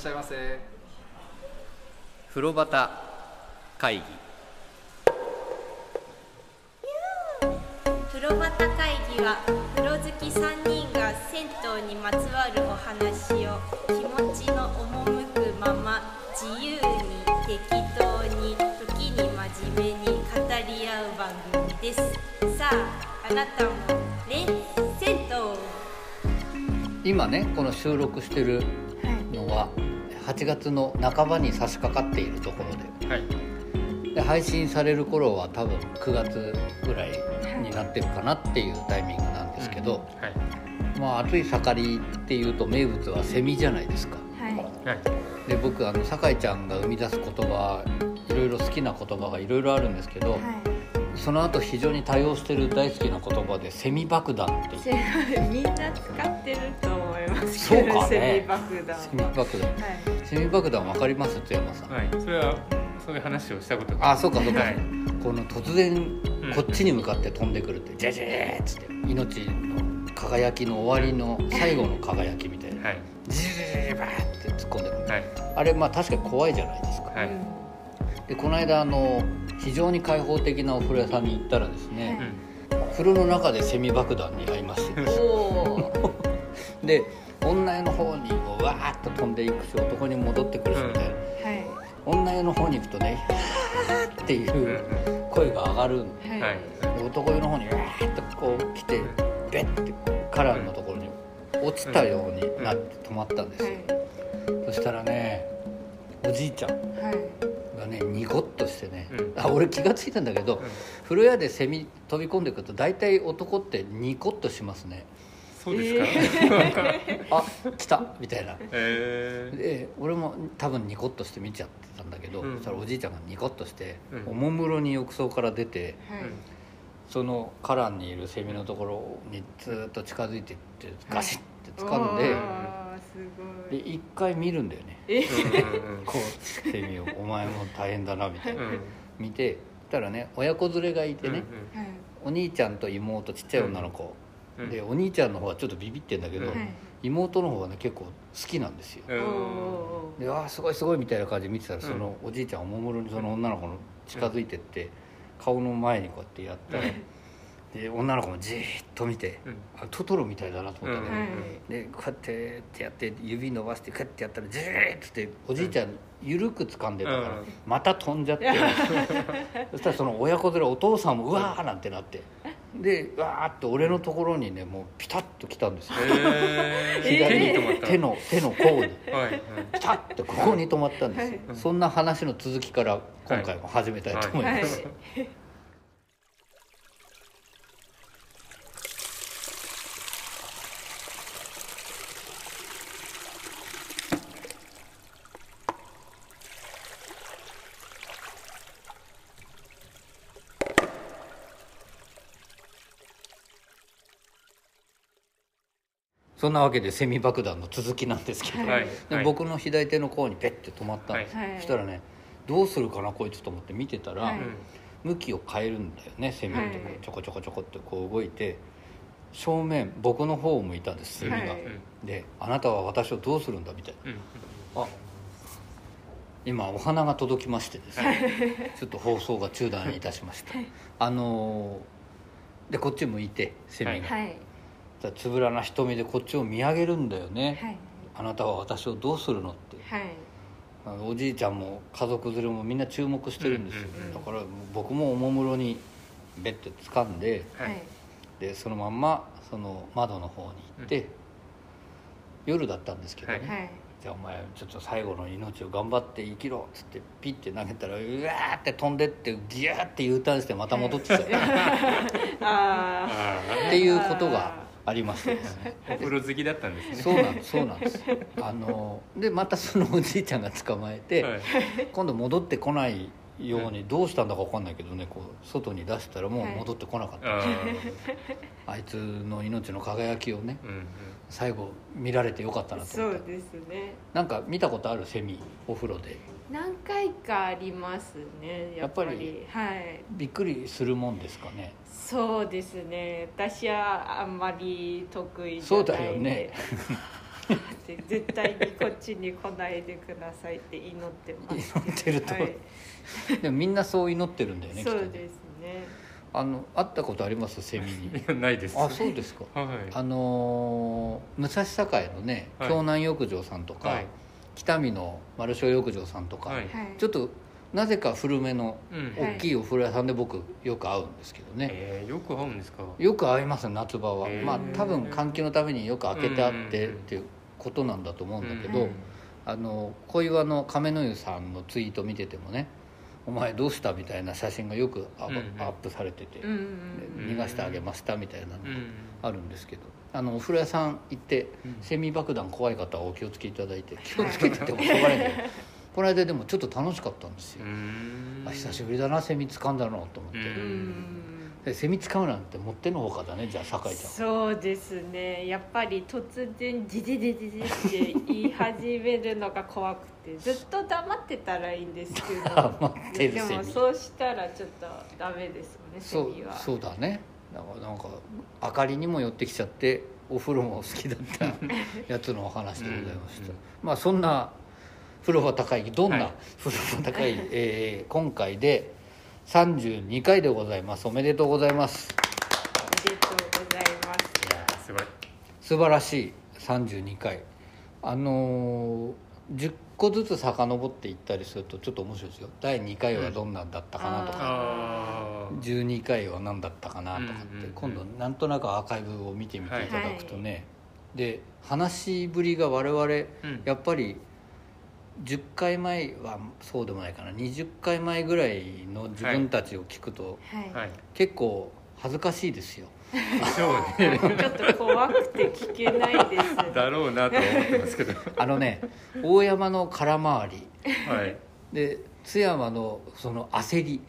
しゃいませ。風呂端会議。風呂端会議は風呂好き3人が銭湯にまつわるお話を気持ちの赴くまま自由に適当に時に真面目に語り合う番組です。さああなたもね銭湯今ねこの収録してるのは8月の半ばに差し掛かっているところはい。でで配信される頃は多分9月ぐらいになってるかなっていうタイミングなんですけど、はい。まあ暑い盛りっていうと名物はセミじゃないですか。はい。で僕あの酒井ちゃんが生み出す言葉いろいろ好きな言葉がいろいろあるんですけど、その後非常に多用してる大好きな言葉でセミ爆弾って。いうセミみんな使ってると思いますそうけど、かね。セミ爆弾。はセミ爆弾。はいセミ爆弾わかります津山さん、はい。それはそういう話をしたことが。あそうかそうか、はい。この突然うん。こっちに向かって飛んでくるってジェジェーっつって命の輝きの終わりの最後の輝きみたいな。はい。ジェジェバーって突っ込んでくるはいあれまあ確かに怖いじゃないですかはいでこの間あの非常に開放的なお風呂屋さんに行ったらですね、うん風呂の中でセミ爆弾に会いましてで女湯の方にこうわーっと飛んでいくし男に戻ってくるしみたいな、はい。女湯の方に行くとね「はーっていう声が上がるんではい、はい。男湯の方にわーっとこう来てベッてカラーのところに落ちたようになって止まったんですよ、そしたらねおじいちゃん。はいがねニコッとしてね、うん。あ俺気が付いたんだけど、風呂屋でセミ飛び込んでくると大体男ってニコッとしますね。そうですか、あ来たみたいな。えで俺も多分ニコッとして見ちゃってたんだけど、うん。そしたらおじいちゃんがニコッとして、うん。おもむろに浴槽から出てはい、その花壇にいるセミのところにずーっと近づいていってガシッて掴んで、あーすごいで一回見るんだよね。こうセミを「お前も大変だな」みたいな、見てそしたらね親子連れがいてね、はい。お兄ちゃんと妹ちっちゃい女の子、うん。でお兄ちゃんの方はちょっとビビってんだけど、妹の方はね結構好きなんですよ。であーすごいすごいみたいな感じで見てたら、うん。そのおじいちゃんおもむろにその女の子の近づいてって、顔の前にこうやってやったら、で女の子もじーっと見て、うん。あトトロみたいだなと思ったね、はい。でこうやってってやって指伸ばしてこうやってやったらジーッつっておじいちゃん緩く掴んでたから、うん。また飛んじゃって。そしたらその親子連れお父さんもうわーなんてなって。でわーって俺のところにねもうピタッと来たんですよ、えー、左手に止まった。手の手の甲に はいはい。ピタッてここに止まったんですよ、はい。そんな話の続きから今回も始めたいと思います、はい そんなわけでセミ爆弾の続きなんですけど、はい。はい。で僕の左手の甲にペッて止まったんです、はい。そしたらねどうするかなこいつと思って見てたら、はい。向きを変えるんだよねセミのとこはいちょこちょこちょこってこう動いて正面僕の方を向いたんですセミが、はい。で「あなたは私をどうするんだ」みたいうんうん。なあ今お花が届きましてですね。ちょっと放送が中断いたしました。あのーでこっち向いてセミが、はい。さつぶらな瞳でこっちを見上げるんだよね、はい。あなたは私をどうするのって。はい。あのおじいちゃんも家族連れもみんな注目してるんですよ、うんうんうん。だから僕もおもむろにベッて掴んではい。でそのまんまその窓の方に行って、夜だったんですけどね、はい。はい。じゃあお前ちょっと最後の命を頑張って生きろっつってピッて投げたらうわーって飛んでってギューって U ターンしてまた戻ってきた、っああていうことがありましてです。ね あお風呂好きだったんですね。そうなんですそうなんです。あのでまたそのおじいちゃんが捕まえて、はい。今度戻ってこないようにどうしたんだか分かんないけどねこう外に出したらもうはい。戻ってこなかった、ああいつの命の輝きをねーうんうん。最後見られてよかったあなと思った。そうですね。なんか見たことある？セミお風呂で何回かありますねやっぱりはい。びっくりするもんですかね。そうですね。私はあんまり得意じゃそうないんで。だよね。絶対にこっちに来ないでくださいって祈ってます祈ってると。はい、でもみんなそう祈ってるんだよねそうですね。あの会ったことあります？セミに。ないです。あそうですか。はい。あのー武蔵境のねはい。京南浴場さんとか、はい北見の丸正浴場さんとか、はい。はい。ちょっとなぜか古めのうん。はい大きいお風呂屋さんで僕よく会うんですけどね、えーよく会うんですか？よく会います夏場は、へー。まあ多分換気のためによく開けてあってうんっていうことなんだと思うんだけど、うん。あの小岩の亀の湯さんのツイート見ててもね「お前どうした?」みたいな写真がよくアップ,、うんうん。アップされてて、うんうん。で逃がしてあげましたみたいなのがうん。あるんですけどあのお風呂屋さん行ってうん。セミ爆弾怖い方はお気をつけいただいて 気をつけててもしょうがないんだけどこの間でもちょっと楽しかったんですよ。う、ん。あ久しぶりだなセミ掴んだのと思って、セミ掴むなんてもってのほかだねじゃあ酒井ちゃんそうですね。やっぱり突然ジジジジジって言い始めるのが怖くて ずっと黙ってたらいいんですけど。黙ってるでセミ。もそうしたらちょっとダメですよねセそうミは。そうだねだからなんか明かりにも寄ってきちゃってお風呂も好きだった やつのお話でございました、うんうんまあそんな風呂場高いどんはない。風呂場高い、えー今回で32回でございます。おめでとうございます。ありがとうございます。いやーすごい。素晴らしい32回あのー10個ずつ遡っていったりするとちょっと面白いですよ。第2回はどんなんだったかなとか、あー。12回は何だったかなとかって、うんうんうん。今度なんとなくアーカイブを見てみていただくとね、で話しぶりが我々うん。やっぱり10回前はそうでもないかな。20回前ぐらいの自分たちを聞くと、はい、はい。結構恥ずかしいですよそうね。ちょっと怖くて聞けないです。だろうなとは思ってますけど。あのね大山の空回り。はい。で津山のその焦り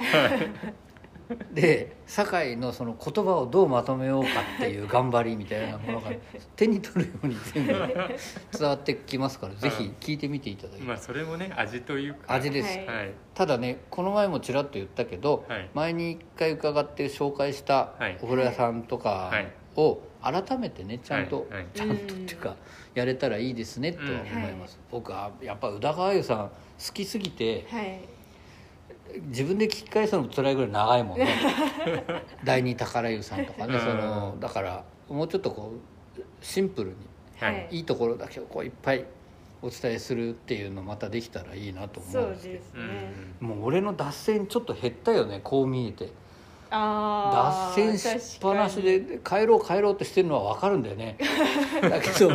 で堺のその言葉をどうまとめようかっていう頑張りみたいなものが 手に取るように全部伝わってきますからぜひ聞いてみていただいて。まあそれもね味というか。味です、はい。はい。ただねこの前もちらっと言ったけど、はい。前に一回伺って紹介したはい。お風呂屋さんとかはい。を改めてねちゃんと、はい。はいちゃんとっていうかやれたらいいですねとは思います、僕はやっぱ宇田川優さん好きすぎてはい自分で聞き返すのも辛いぐらい長いもんね。第二宝湯さんとかねうん。そのだからもうちょっとこうシンプルにはい。いいところだけをこういっぱいお伝えするっていうのまたできたらいいなと思そううんですけど。ですうん。ね、もう俺の脱線ちょっと減ったよねこう見えて。あ脱線しっぱなしで帰ろう帰ろうとしてるのは分かるんだよね。だけど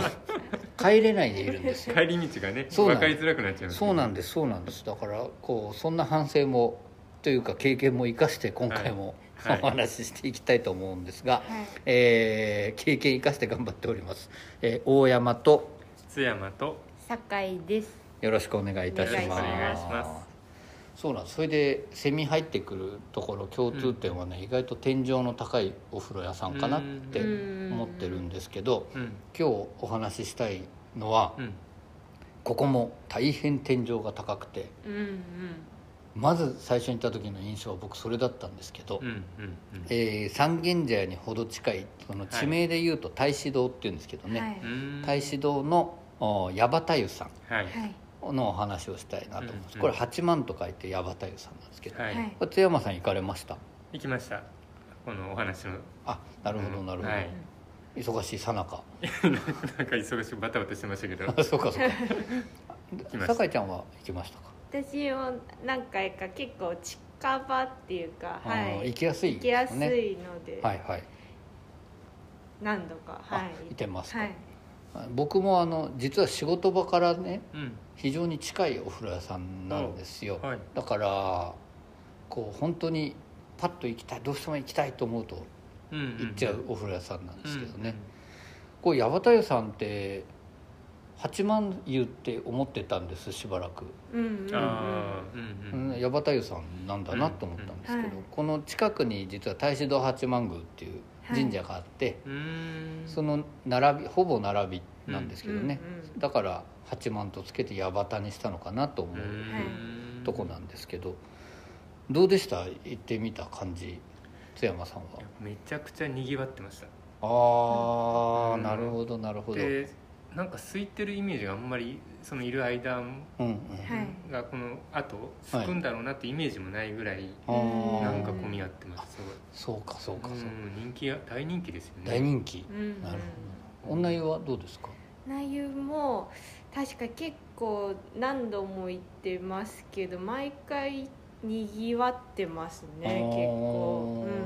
帰れないでいるんですよ。帰り道がねそうなん分かりづらくなっちゃいますそうなんです。そうなんです。だからこうそんな反省もというか経験も生かして今回も、はい。お話ししていきたいと思うんですが、はい。えー経験生かして頑張っております、えー大山と津山と酒井です。よろしくお願いいたします。お願いしますそうなんです。それでセミ入ってくるところ共通点はね、意外と天井の高いお風呂屋さんかなってうん。思ってるんですけどうん。今日お話ししたいのはうん。ここも大変天井が高くてうんうん。まず最初に行った時の印象は僕それだったんですけど、うんうんうん。えー三軒茶屋にほど近いその地名でいうと太子堂っていうんですけどね、はい。うん太子堂のお矢幡湯さはい。はい。んのお話をしたいなと思います、うん。これ八幡と書いて矢幡湯さんなんですけど、はい。津山さん行かれました？行きました。このお話の。あなるほどなるほど、はい。忙しいさなか。なんか忙しくバタバタしてましたけど。あ そうかそうか。酒井ちゃんは行きましたか、私も何回か結構近場っていうかあはい。ー行きやすい行きやすいのねで。はいはい。何度かあはい。行ってますか？はい僕もあの実は仕事場からねうん。非常に近いお風呂屋さんなんですよ、はい。だからこう本当にパッと行きたいどうしても行きたいと思うと行っちゃうお風呂屋さんなんですけどね、うんこう矢幡湯さんって八幡湯って思ってたんですしばらく、うんうんうんあーうんうん。うん、矢幡湯さんなんだなと思ったんですけど、この近くに実は太子堂八幡宮っていう神社があって、うーん。その並びほぼ並びなんですけどね、うんうんだから八幡とつけて矢幡にしたのかなと思うとこなんですけど。どうでした？行ってみた感じ。津山さんは。めちゃくちゃにぎわってました。ああ、うん。なるほどなるほど。でなんか空いてるイメージがあんまりそのいる間うんうんはいがこの後空くんだろうなってイメージもないぐらいなんか混み合ってますすそうかそうかごいそうか。うん人気や大人気ですよね。大人気。うん。なるほど。女湯はどうですか？内湯も確か結構何度も行ってますけど毎回にぎわってますね結構。うんうん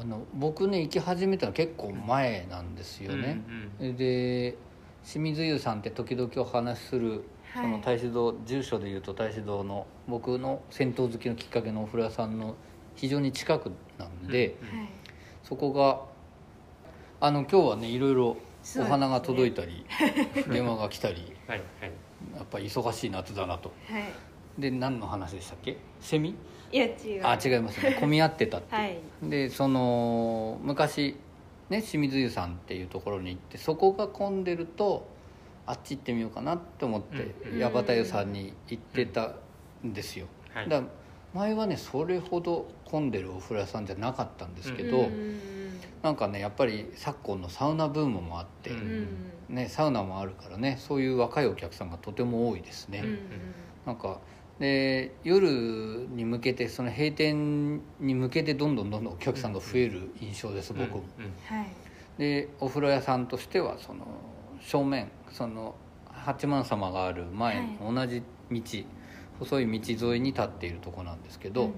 あの僕ね行き始めたの結構前なんですよね、うんで清水湯さんって時々お話しするそはい。の太子堂住所でいうと太子堂の僕の銭湯好きのきっかけのお風呂屋さんの非常に近くなんで、うんそこがあの今日はねいろい。ろお花が届いたり、電話が来たり はいはい。やっぱり忙しい夏だなと。はい。で何の話でしたっけ？セミ？いや違う。あ違いますね。混み合ってたって、はい。でその昔ね清水湯さんっていうところに行ってそこが混んでるとあっち行ってみようかなって思ってうん。矢端湯さんに行ってたんですよ、はい。だから前はねそれほど混んでるお風呂屋さんじゃなかったんですけど、うん。うんなんかねやっぱり昨今のサウナブームもあって、うんうん。ね、サウナもあるからねそういう若いお客さんがとても多いですね、うん。うん。なんかで夜に向けてその閉店に向けてどんどんどんどんお客さんが増える印象です、僕も。でお風呂屋さんとしてはその正面その八幡様がある前の同じ道、細い道沿いに立っているとこなんですけど、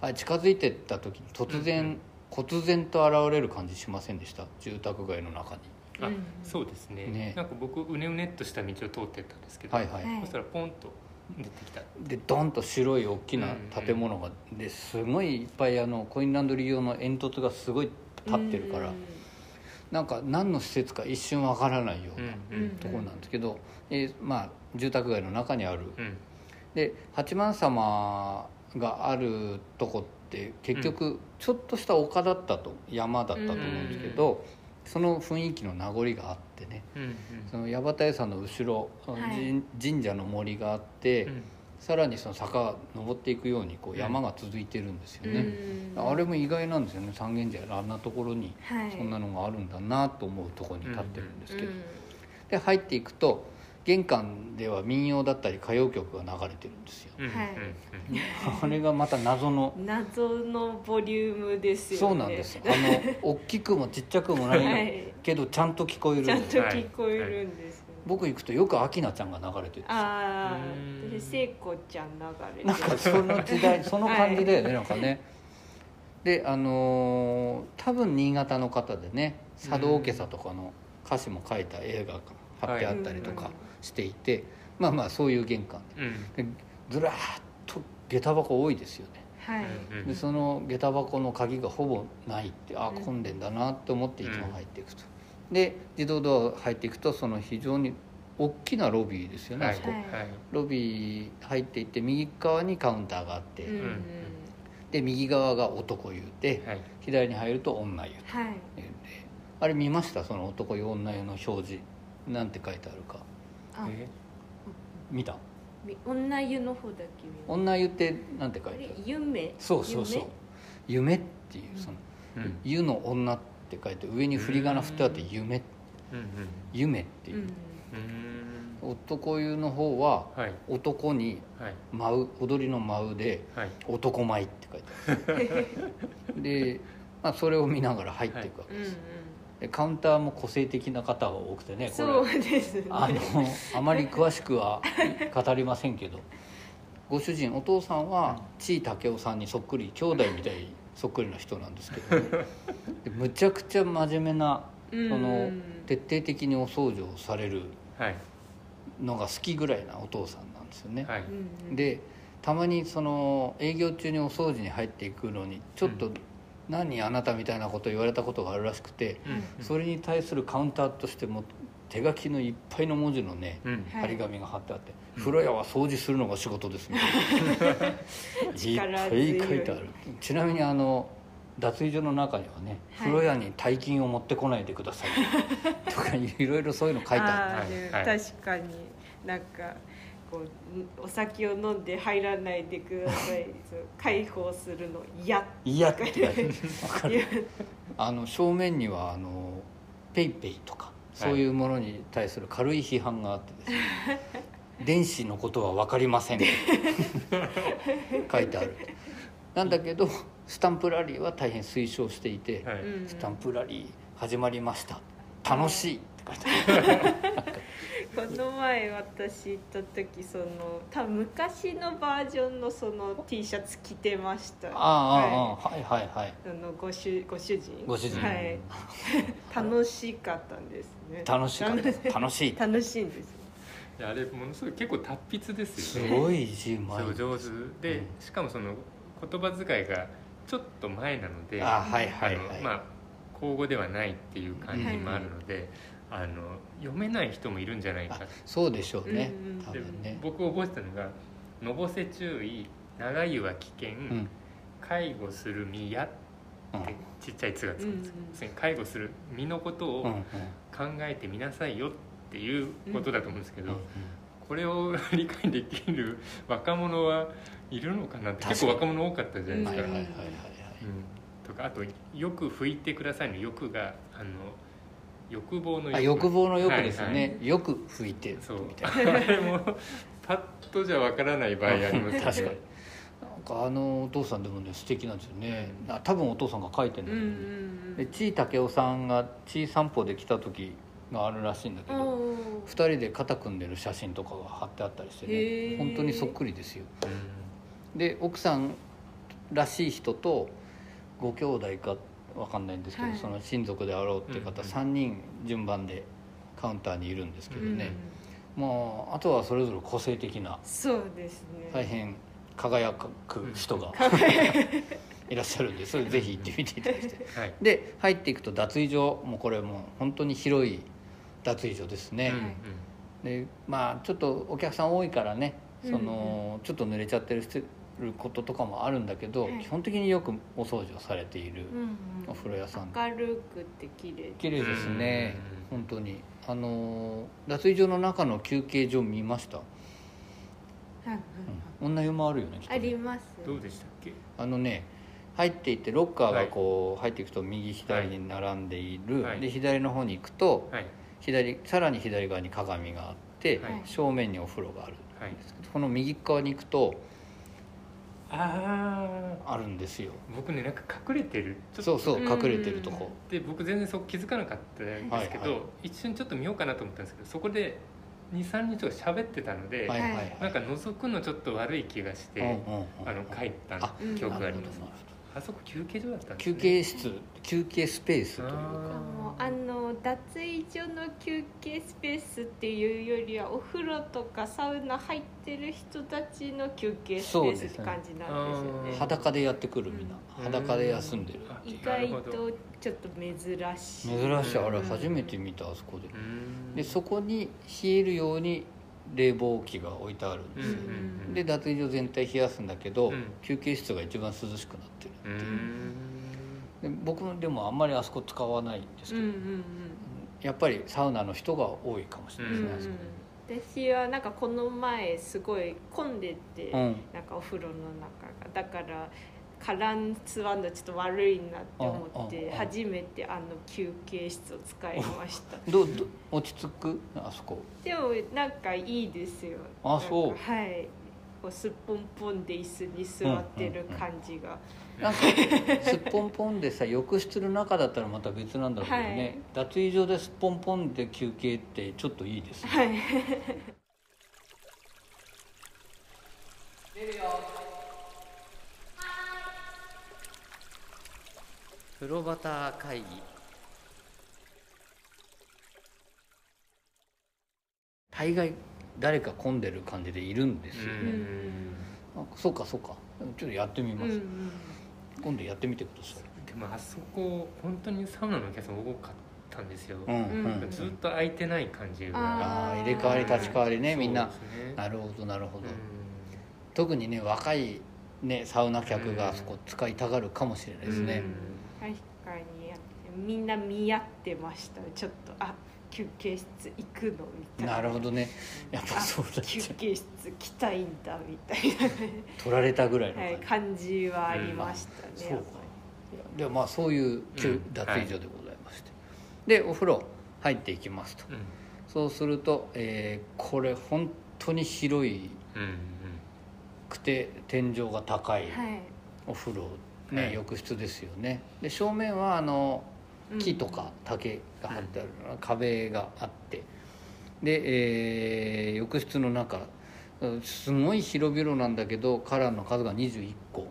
あれ近づいてった時に突然、うんうん。忽然と現れる感じしませんでした？住宅街の中に。あうん。そうですね。ね。なんか僕うねうねっとした道を通ってったんですけど、はいはい、はい。そしたらポンと出てきたでドンと白い大きな建物が、ですごいいっぱいあのコインランドリー用の煙突がすごい立ってるから、うん。なんか何の施設か一瞬わからないようなうんうん。ところなんですけど、えーまあ住宅街の中にある。うん。で八幡様があるとこって結局ちょっとした丘だったと山だったと思うんですけど、その雰囲気の名残があってね。うんその矢端湯さんの後ろ、はい。神神社の森があって、うん。さらにその坂が登っていくようにこう山が続いてるんですよね、うんあれも意外なんですよね。三軒茶屋のあんなところにはい。そんなのがあるんだなと思うところに立ってるんですけど、うん。で入っていくと玄関では民謡だったり歌謡曲が流れてるんですよ。うんはい。あれがまた謎の。謎のボリュームですよね。そうなんです。あの大きくもちっちゃくもない、はい。けどちゃんと聞こえるんちゃんとですよ聞こえるんです、僕行くとよく明菜ちゃんが流れてるんですよ。あうん。あ聖子ちゃん流れてなんかその時代 その感じだよね、なんかね。であのー多分新潟の方でね佐渡家さとかの歌詞も書いた映画が貼ってあったりとかしていて、まあまあそういう玄関うん。ずらーっと下駄箱多いですよね。はい、うんでその下駄箱の鍵がほぼないってあうん。混んでんだなって思っていつも入っていくと、で自動ドア入っていくとその非常に大きなロビーですよね、はい。あそこ。はい。はいロビー入っていって右側にカウンターがあって、うんうんん。で右側が男湯ではい。左に入ると女湯とはい。あれ見ました？その男湯女湯の表示なんて書いてあるか。あ。え？見た？み女湯の方だけ？女湯ってなんて書いてある？夢？そうそうそう。夢？っていうそのうん。湯の女って書いて上に振り仮名振ってあって夢。うんうん。夢っていう、夢うん。うん。男湯の方ははい。男にはい。舞う踊りの舞うではい。男舞って書いてある。で、まあ、それを見ながら入っていくわけうんです、でカウンターも個性的な方が多くてねそうですね。あのあまり詳しくは語りませんけど。ご主人お父さんは地井武雄さんにそっくり兄弟みたいそっくりな人なんですけど、でむちゃくちゃ真面目なうん。その徹底的にお掃除をされるはい。のが好きぐらいなお父さんなんですよね、はい。うんうん。でたまにその営業中にお掃除に入っていくのにちょっと「何あなた」みたいなことを言われたことがあるらしくてうん。それに対するカウンターとしても手書きのいっぱいの文字のね張り紙が貼ってあって「風呂屋は掃除するのが仕事です」みたいないっぱい書いてある。ちなみにあの脱衣所の中にはね「はい。風呂屋に大金を持ってこないでください」とかいろいろそういうの書いてある。はい。確かになんかこうお酒を飲んで入らないでください。解放するの嫌嫌って あの正面にはあのペイペイとかそういうものに対する軽い批判があってですね。電子のことは分かりません。書いてある。なんだけどスタンプラリーは大変推奨していて、はい。うん。スタンプラリー始まりました。楽しいって書いてあるこの前私行った時その多分昔のバージョンのその T シャツ着てました。あああはいあはい。はいはいあのご主ご主人。ご主人。はい。楽しかったんですね。楽しかった。楽しい。楽しい。んですいやあれものすごい結構達筆ですすよね。ごい字うまい。そう上手。で、うん。しかもその言葉遣いがちょっと前なのであはいはいあのはいまあ口語ではないっていう感じもあるので、あの読めない人もいるんじゃないか。あそうでしょうね。多分ね。僕覚えてたのが「のぼせ注意長湯は危険、うん。介護する身や」うん。ってちっちゃい「つ」がつくんですよ。うんうん介護する身のことを考えてみなさいよっていうことだと思うんですけど、うんうん。これを理解できる 若者はいるのかなって結構若者多かったじゃないですか。とかあと「よく拭いてください」の「欲」があの欲望のあ欲望の欲ですよはいね、よく拭いてそうみたいな。あれもパッとじゃわからない場合ありますよね。確かに。なんかあのお父さんでもね素敵なんですよね、あ多分お父さんが書いてるんだけどね、んでちいたけおさんがちい散歩で来た時があるらしいんだけど、うんお二人で肩組んでる写真とかが貼ってあったりしてへねー。本当にそっくりですよ。うで奥さんらしい人とご兄弟かわかんないんですけど、はい。その親族であろうっていう方うん。3人順番でカウンターにいるんですけどうん。ね、まああとはそれぞれ個性的なそうですね。大変輝く人がいらっしゃるんでそれぜひ行ってみていただきたい。ん。はい。で入っていくと脱衣所もうこれもう本当に広い脱衣所ですね、うんうん。でまあちょっとお客さん多いからねそうんうの、ちょっと濡れちゃってるしてることとかもあるんだけど、はい。基本的によくお掃除をされているうんうん。お風呂屋さん、明るくて綺麗。綺麗ですね、うん。本当に。あの脱衣所の中の休憩所見ました、うんうんうん、同じもあるよねあります。どうでしたっけ？あのね入っていってロッカーがこう入っていくと右左に並んでいる、はい。で左の方に行くとはい。左さらに左側に鏡があって、はい。正面にお風呂があるはい。この右側に行くとあああるんですよ。僕ねなんか隠れてる。ちょっと。そうそううん。隠れてるとこ。で僕全然そこ気づかなかったんですけど、はいはい。一瞬ちょっと見ようかなと思ったんですけどそこで23人ちょっと喋ってたので、はいはいはい。なんか覗くのちょっと悪い気がして、うんうんうんあの帰ったあ記憶がありますあそこ休憩所だったんです、休ね、憩室休憩スペースというか。あもうあの脱衣所の休憩スペースっていうよりはお風呂とかサウナ入ってる人たちの休憩スペースって感じなんですよね。ね裸でやってくるみんな。うん。裸で休んでる意外とちょっと珍しい。珍しい。あれうん初めて見たあそこで。うん。でそこに冷えるように冷房機が置いてあるんですよ。うんうんうん。で脱衣所全体冷やすんだけど、うん。休憩室が一番涼しくなってるうっていう、ん。で僕もでもあんまりあそこ使わないんですけど、うんうんやっぱりサウナの人が多いかもしれないうんですね、あそこ。私はなんかこの前すごい混んでて、うん。なんかお風呂の中が。だからカン座るのちょっと悪いなって思ってうんうんうん。初めてあの休憩室を使いました。どうどう落ち着く？あそこ。でもなんかいいですよ。あそう。はい。こうすっぽんぽんで椅子に座ってる感じが、なんかすっぽんぽんでさ浴室の中だったらまた別なんだろうけどね、脱衣所ですっぽんぽんで休憩ってちょっといいですね。はい 風呂端会議。大概誰か混んでる感じでいるんですよ。うね、ん。あそうかそうか。ちょっとやってみます、うんうん今度やってみてください。でもあそこ本当にサウナのお客さん多かったんですよ、うんうん、うん。ずっと空いてない感じが。あ入れ替わり立ち替わりねみんな。ねなるほどなるほど、う特にね若いねサウナ客があそこ使いたがるかもしれないですね、確かにみんな見合ってました。ちょっとあ休憩室行くのみたいな。なるほどね。やっぱあそうだっ休憩室来たいんだみたい取られたぐらいのな、はい、感じ、感じはありましたね、そうか。やっぱでもまあそういう脱衣所でございまして、でお風呂入っていきますと。うん。そうすると、えーこれ本当に広いうん。くて天井が高いはい。お風呂、ねはい浴室ですよね。で正面はあのうん。木とか竹が張ってある、壁があって。で、えー浴室の中うんすごい広々なんだけどカラーの数が21個。は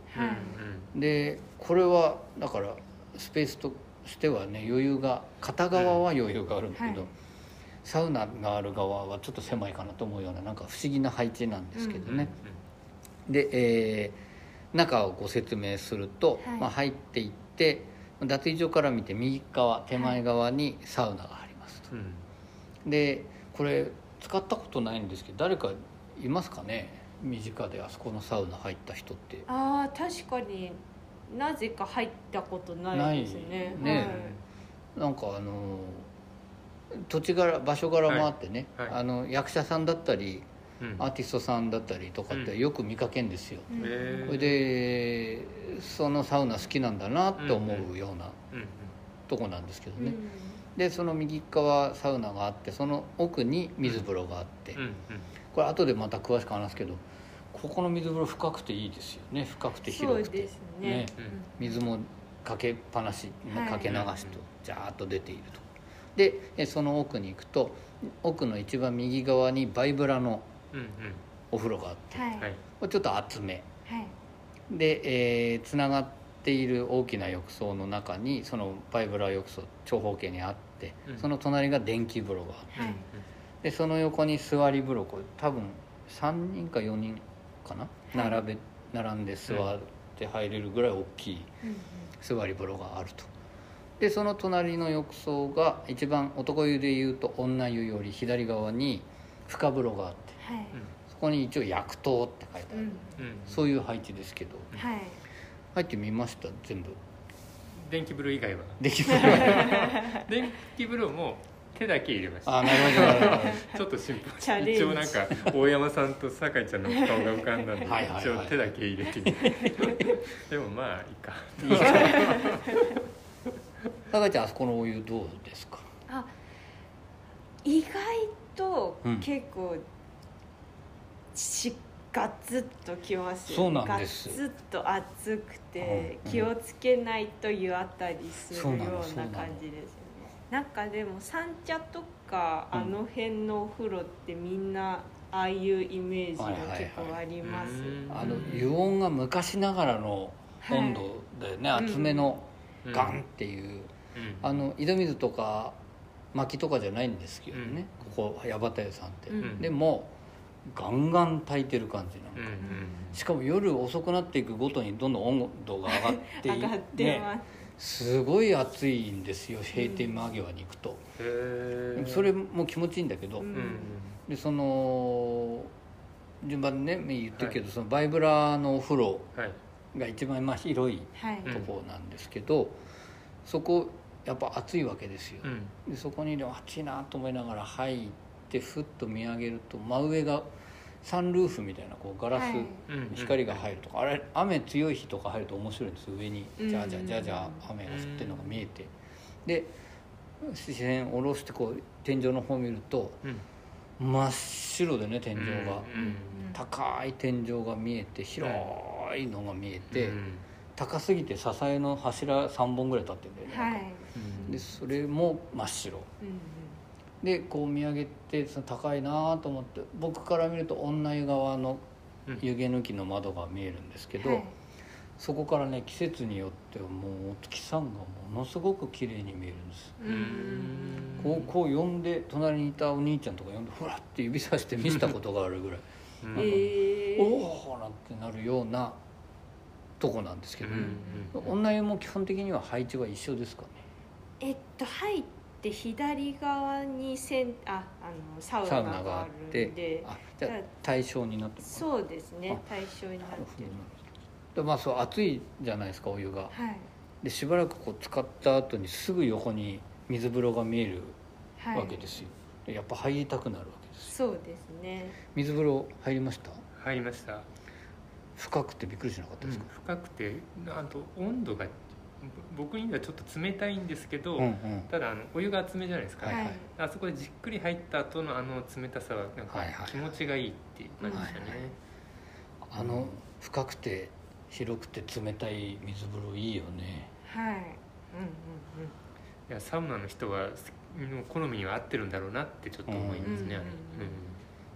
い。でこれはだからスペースとしてはね余裕が片側は余裕があるんだけど、はい。サウナがある側はちょっと狭いかなと思うようななんか不思議な配置なんですけどね、で、えー中をご説明すると、はい。まあ、入っていって脱衣所から見て右側手前側にサウナがありますと、うん。うんでこれ使ったことないんですけど誰かいますかね？身近であそこのサウナ入った人って。ああ確かに。なぜか入ったことないですね。ないね。なんかあの土地柄場所柄もあってね、はい。はい。あの役者さんだったりうんアーティストさんだったりとかってよく見かけんですよ、はいうん。へー。これでそのサウナ好きなんだなって思うようなとこなんですけどね、うん。でその右側サウナがあってその奥に水風呂があって、これ後でまた詳しく話すけどここの水風呂深くていいですよね。深くて広くて。ね。ね。うん。水もかけっぱなし、はい。かけ流しとジャーッと出ていると。でえその奥に行くと奥の一番右側にバイブラのお風呂があってはい。ちょっと厚め。はい。でつな、繋がっている大きな浴槽の中にそのバイブラ浴槽長方形にあって、うん。その隣が電気風呂があってはい。でその横に座り風呂これ多分3人か4人かな、はい。並べ並んで座って入れるぐらい大きいうん座り風呂があると。でその隣の浴槽が一番男湯でいうと女湯より左側に深風呂があってはい。そこに一応薬湯って書いてある、うん。うん。そういう配置ですけど。はい。入ってみました？全部。電気風呂以外は。電気風呂。も手だけ入れましたあなるほどなるほど。ちょっとシンプル。チャレンジ。一応なんか大山さんと酒井ちゃんの顔が浮かんだんで一応手だけ入れて。み てでもまあいいか。いいか。酒井ちゃんあそこのお湯どうですか？あ意外とうん結構しガツッときますよそうなんです。ガツッと熱くてうん気をつけないと湯あたりするような感じですよね。なんかでも三茶とかうんあの辺のお風呂ってみんなああいうイメージがはいはいはい。結構あります、うん。あの湯温が昔ながらの温度だよね、厚めのガンっていう、うん。あの井戸水とか薪とかじゃないんですけどね、ここ矢端屋さんって、うん。でもガンガン炊いてる感じなんか、うんうん。しかも夜遅くなっていくごとにどんどん温度が上がっていって ます、すごい暑いんですよ閉店間際に行くと、へえそれも気持ちいいんだけど、うんうんでその順番でね言ってるけど、そのバイブラのお風呂はい。が一番まあ広いはい、うん。とこなんですけど、そこやっぱ暑いわけですよ、うん。でそこにでも暑いなと思いながら入ってふっと見上げると真上がサンルーフみたいなこうガラス、光が入るとかあれ雨強い日とか入ると面白いんです上に。うんじゃあじゃあじゃあじゃあ雨が降ってるのが見えて。で視線下ろしてこう天井の方見るとうん。真っ白でね天井が、うん高い天井が見えて広いのが見えて、うん。高すぎて支えの柱3本ぐらい立ってるんだよね、はい、うん。でそれも真っ白。うんでこう見上げてその高いなと思って僕から見ると女湯側のうん湯気抜きの窓が見えるんですけど、はい。そこからね季節によってはもうお月さんがものすごく綺麗に見えるんです、うん。こうこう呼んで隣にいたお兄ちゃんとか呼んでほらって指さして見せたことがあるぐらいうん。えー、おおなんてなるようなとこなんですけど、うん女湯も基本的には配置は一緒ですかね？えっと入って左側にせんああのサウナがあナがあっるんでてあじゃあ対象になってそうですねあ対象になってる。でまあそう暑いじゃないですかお湯が。はい。でしばらくこう使った後にすぐ横に水風呂が見えるはい。わけですよ、でやっぱ入りたくなるわけですよ。そうですね。水風呂入りました？入りました。深くてびっくりしなかったですか、深くてあと温度が僕にはちょっと冷たいんですけど、うんうん。ただあのお湯が厚めじゃないですか、はい。はいあそこでじっくり入った後のあの冷たさはなんかはいはい気持ちがいいっていう感じでしたね、あの深くて広くて冷たい水風呂いいよね。はい。うんうんいやサウナの人はの好みには合ってるんだろうなってちょっと思いますね、うんあれ。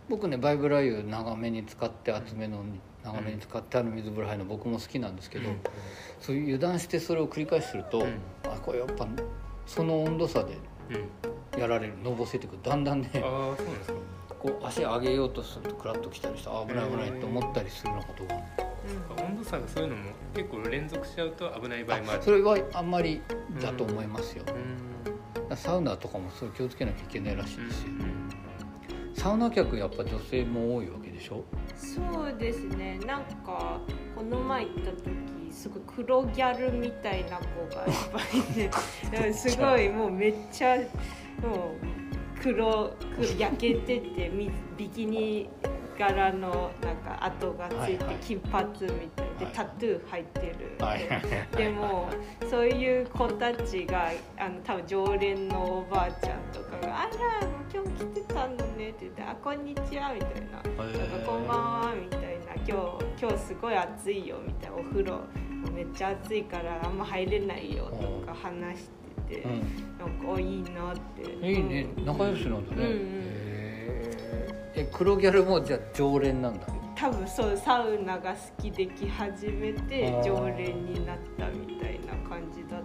僕ねバイブラ湯長めに使って厚めの長めに使ってある水風呂入るの僕も好きなんですけど、うん。そういう油断してそれを繰り返しすると、うん。あこれやっぱその温度差でうん。やられるのぼせてくる。だんだんね。ああそうですか。こう足上げようとするとクラッときたりしてあ危ない危ないと思ったりするのかどうか温度差がそういうのも結構連続しちゃうと危ない場合もある。あそれはあんまりだと思いますよ、うん。サウナとかもそう気をつけなきゃいけないらしいですよ、うんサウナ客やっぱ女性も多いわけでしょ？そうですね。なんかこの前行った時すごい黒ギャルみたいな子がいっぱいいてうん すごいもうめっちゃもう黒黒焼けててみビキニ柄のなんか跡がついて、金髪みたいで、はい。タトゥー入ってる、はい。でもそういう子たちがあの多分常連のおばあちゃんとかが「あら今日来てたのね」って言って「あこんにちは」みたいな「なんかこんばんは」みたいな「今日今日すごい暑いよ」みたいな「お風呂めっちゃ暑いからあんま入れないよ」とか話してて、うん。なんかおいいなって。いいね。仲良しなんだね、うんうん。え黒ギャルもじゃあ常連なんだ？多分そうサウナが好きで来始めて常連になったみたいな感じだ